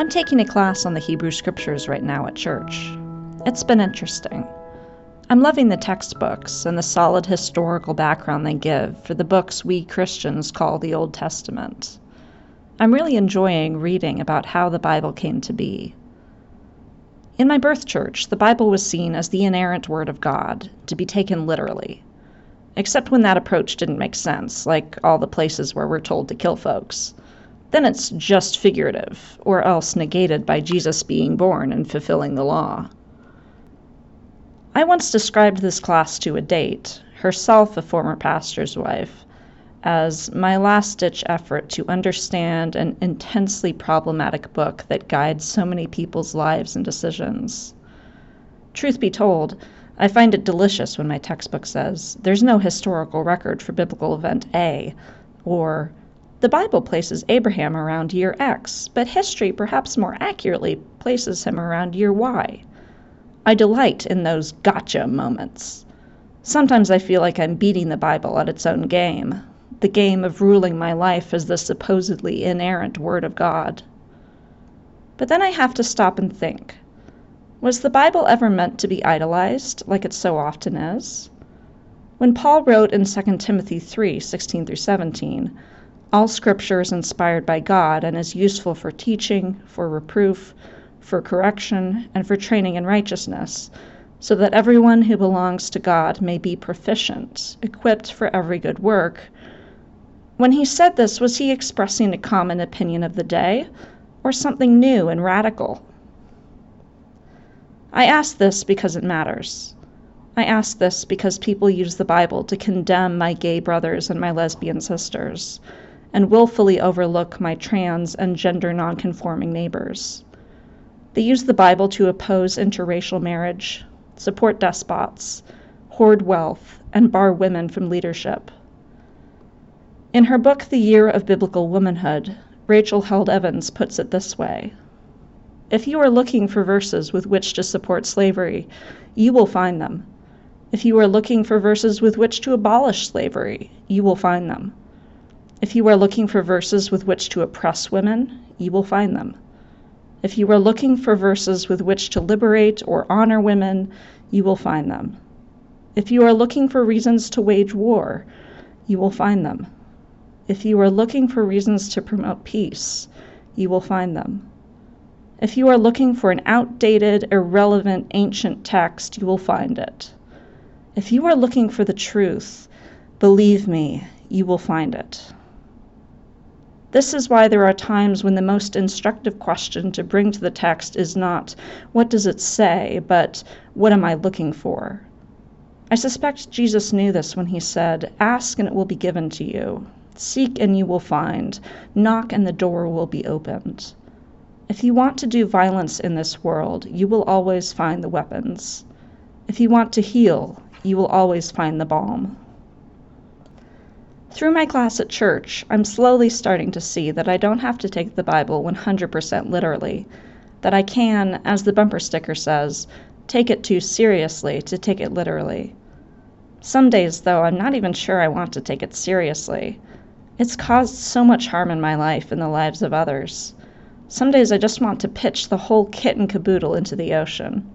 I'm taking a class on the Hebrew Scriptures right now at church. It's been interesting. I'm loving the textbooks and the solid historical background they give for the books we Christians call the Old Testament. I'm really enjoying reading about how the Bible came to be. In my birth church, the Bible was seen as the inerrant Word of God, to be taken literally. Except when that approach didn't make sense, like all the places where we're told to kill folks. Then it's just figurative, or else negated by Jesus being born and fulfilling the law. I once described this class to a date, herself a former pastor's wife, as my last ditch effort to understand an intensely problematic book that guides so many people's lives and decisions. Truth be told, I find it delicious when my textbook says, There's no historical record for biblical event A, or The Bible places Abraham around year X, but history perhaps more accurately places him around year Y. I delight in those gotcha moments. Sometimes I feel like I'm beating the Bible at its own game, the game of ruling my life as the supposedly inerrant Word of God. But then I have to stop and think was the Bible ever meant to be idolized like it so often is? When Paul wrote in 2 Timothy 3 16 through 17, all scripture is inspired by God and is useful for teaching, for reproof, for correction, and for training in righteousness, so that everyone who belongs to God may be proficient, equipped for every good work. When he said this, was he expressing a common opinion of the day, or something new and radical? I ask this because it matters. I ask this because people use the Bible to condemn my gay brothers and my lesbian sisters, and willfully overlook my trans and gender nonconforming neighbors. They use the Bible to oppose interracial marriage, support despots, hoard wealth, and bar women from leadership. In her book, The Year of Biblical Womanhood, Rachel Held Evans puts it this way If you are looking for verses with which to support slavery, you will find them. If you are looking for verses with which to abolish slavery, you will find them. If you are looking for verses with which to oppress women, you will find them. If you are looking for verses with which to liberate or honor women, you will find them. If you are looking for reasons to wage war, you will find them. If you are looking for reasons to promote peace, you will find them. If you are looking for an outdated, irrelevant, ancient text, you will find it. If you are looking for the truth, believe me, you will find it. This is why there are times when the most instructive question to bring to the text is not, What does it say? but, What am I looking for? I suspect Jesus knew this when he said, Ask and it will be given to you. Seek and you will find. Knock and the door will be opened. If you want to do violence in this world, you will always find the weapons. If you want to heal, you will always find the balm. Through my class at church, I'm slowly starting to see that I don't have to take the Bible 100% literally, that I can, as the bumper sticker says, take it too seriously to take it literally. Some days, though, I'm not even sure I want to take it seriously. It's caused so much harm in my life and the lives of others. Some days I just want to pitch the whole kit and caboodle into the ocean.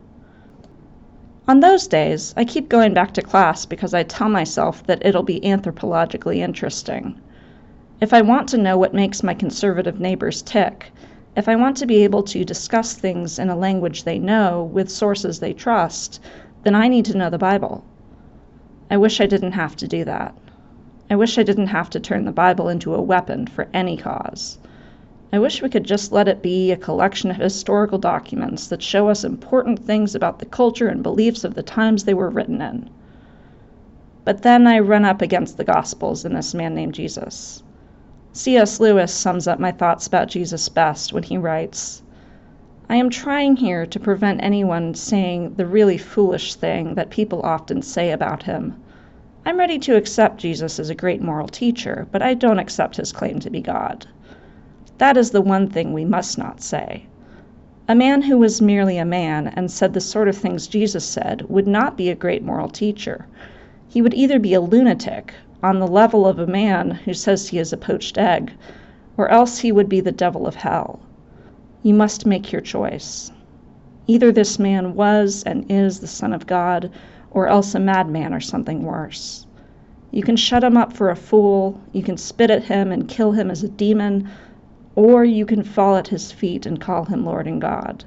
On those days, I keep going back to class because I tell myself that it'll be anthropologically interesting. If I want to know what makes my conservative neighbors tick, if I want to be able to discuss things in a language they know with sources they trust, then I need to know the Bible. I wish I didn't have to do that. I wish I didn't have to turn the Bible into a weapon for any cause. I wish we could just let it be a collection of historical documents that show us important things about the culture and beliefs of the times they were written in. But then I run up against the Gospels and this man named Jesus. C.S. Lewis sums up my thoughts about Jesus best when he writes I am trying here to prevent anyone saying the really foolish thing that people often say about him. I'm ready to accept Jesus as a great moral teacher, but I don't accept his claim to be God. That is the one thing we must not say. A man who was merely a man and said the sort of things Jesus said would not be a great moral teacher. He would either be a lunatic, on the level of a man who says he is a poached egg, or else he would be the devil of hell. You must make your choice. Either this man was and is the Son of God, or else a madman or something worse. You can shut him up for a fool, you can spit at him and kill him as a demon, or you can fall at his feet and call him Lord and God.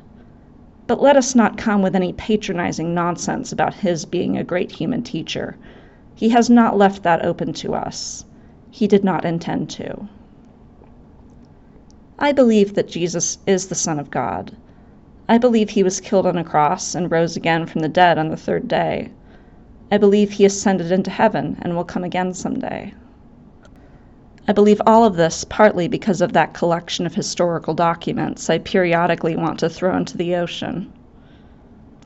But let us not come with any patronizing nonsense about his being a great human teacher. He has not left that open to us. He did not intend to. I believe that Jesus is the Son of God. I believe he was killed on a cross and rose again from the dead on the third day. I believe he ascended into heaven and will come again someday. I believe all of this partly because of that collection of historical documents I periodically want to throw into the ocean.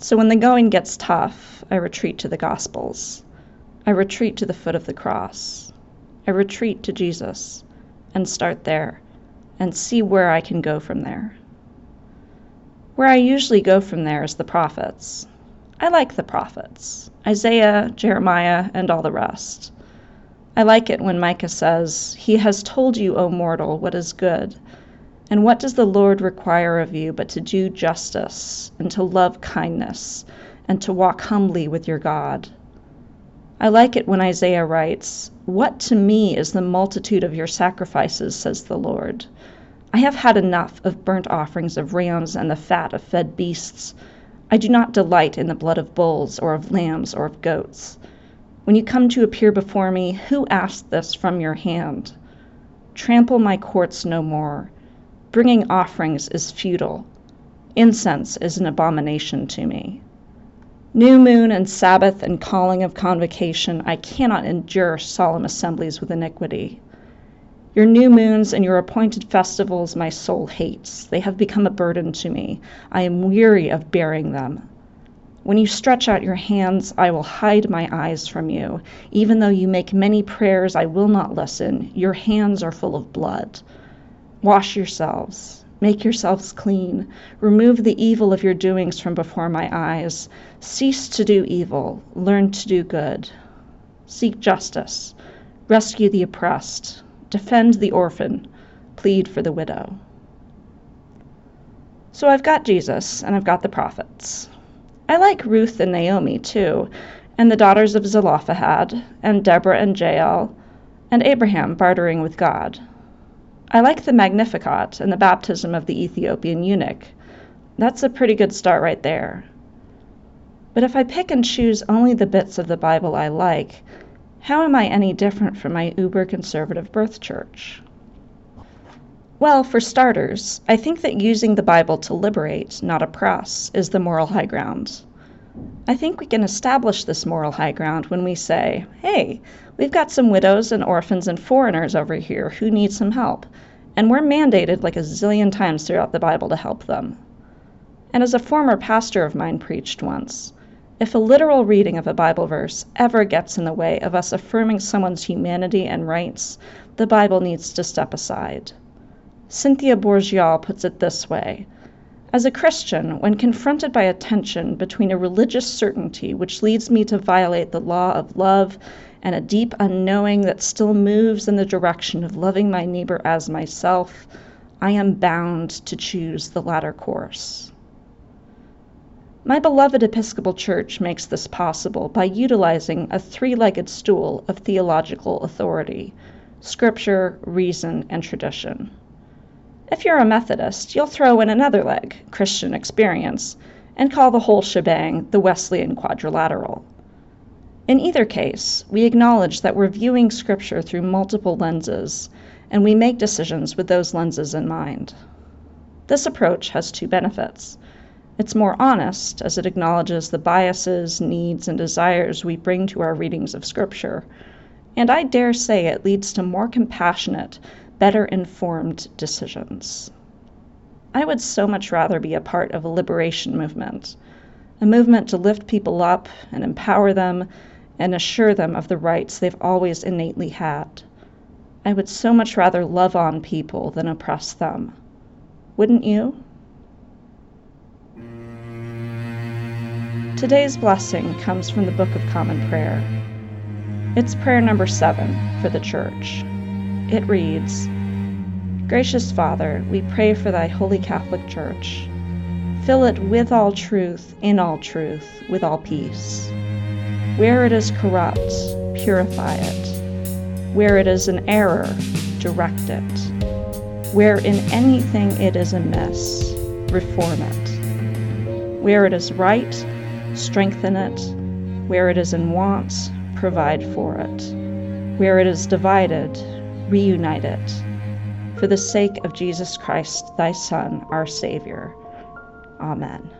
So when the going gets tough, I retreat to the Gospels. I retreat to the foot of the cross. I retreat to Jesus and start there and see where I can go from there. Where I usually go from there is the prophets. I like the prophets Isaiah, Jeremiah, and all the rest. I like it when Micah says, He has told you, O mortal, what is good. And what does the Lord require of you but to do justice, and to love kindness, and to walk humbly with your God? I like it when Isaiah writes, What to me is the multitude of your sacrifices, says the Lord? I have had enough of burnt offerings of rams and the fat of fed beasts. I do not delight in the blood of bulls, or of lambs, or of goats. When you come to appear before me, who asked this from your hand? Trample my courts no more. Bringing offerings is futile. Incense is an abomination to me. New moon and Sabbath and calling of convocation, I cannot endure solemn assemblies with iniquity. Your new moons and your appointed festivals my soul hates. They have become a burden to me. I am weary of bearing them. When you stretch out your hands, I will hide my eyes from you. Even though you make many prayers, I will not listen. Your hands are full of blood. Wash yourselves. Make yourselves clean. Remove the evil of your doings from before my eyes. Cease to do evil. Learn to do good. Seek justice. Rescue the oppressed defend the orphan, plead for the widow. So I've got Jesus and I've got the prophets. I like Ruth and Naomi too, and the daughters of Zelophehad, and Deborah and Jael, and Abraham bartering with God. I like the Magnificat and the baptism of the Ethiopian eunuch. That's a pretty good start right there. But if I pick and choose only the bits of the Bible I like, how am I any different from my uber conservative birth church? Well, for starters, I think that using the Bible to liberate, not oppress, is the moral high ground. I think we can establish this moral high ground when we say, hey, we've got some widows and orphans and foreigners over here who need some help, and we're mandated like a zillion times throughout the Bible to help them. And as a former pastor of mine preached once, if a literal reading of a Bible verse ever gets in the way of us affirming someone's humanity and rights, the Bible needs to step aside. Cynthia Bourgeault puts it this way As a Christian, when confronted by a tension between a religious certainty which leads me to violate the law of love and a deep unknowing that still moves in the direction of loving my neighbor as myself, I am bound to choose the latter course. My beloved Episcopal Church makes this possible by utilizing a three legged stool of theological authority Scripture, reason, and tradition. If you're a Methodist, you'll throw in another leg, Christian experience, and call the whole shebang the Wesleyan quadrilateral. In either case, we acknowledge that we're viewing Scripture through multiple lenses, and we make decisions with those lenses in mind. This approach has two benefits. It's more honest, as it acknowledges the biases, needs, and desires we bring to our readings of Scripture, and I dare say it leads to more compassionate, better informed decisions. I would so much rather be a part of a liberation movement, a movement to lift people up and empower them and assure them of the rights they've always innately had. I would so much rather love on people than oppress them. Wouldn't you? Today's blessing comes from the Book of Common Prayer. It's prayer number seven for the church. It reads Gracious Father, we pray for thy holy Catholic Church. Fill it with all truth, in all truth, with all peace. Where it is corrupt, purify it. Where it is in error, direct it. Where in anything it is amiss, reform it. Where it is right, strengthen it. Where it is in want, provide for it. Where it is divided, reunite it for the sake of Jesus Christ, thy Son, our Savior. Amen.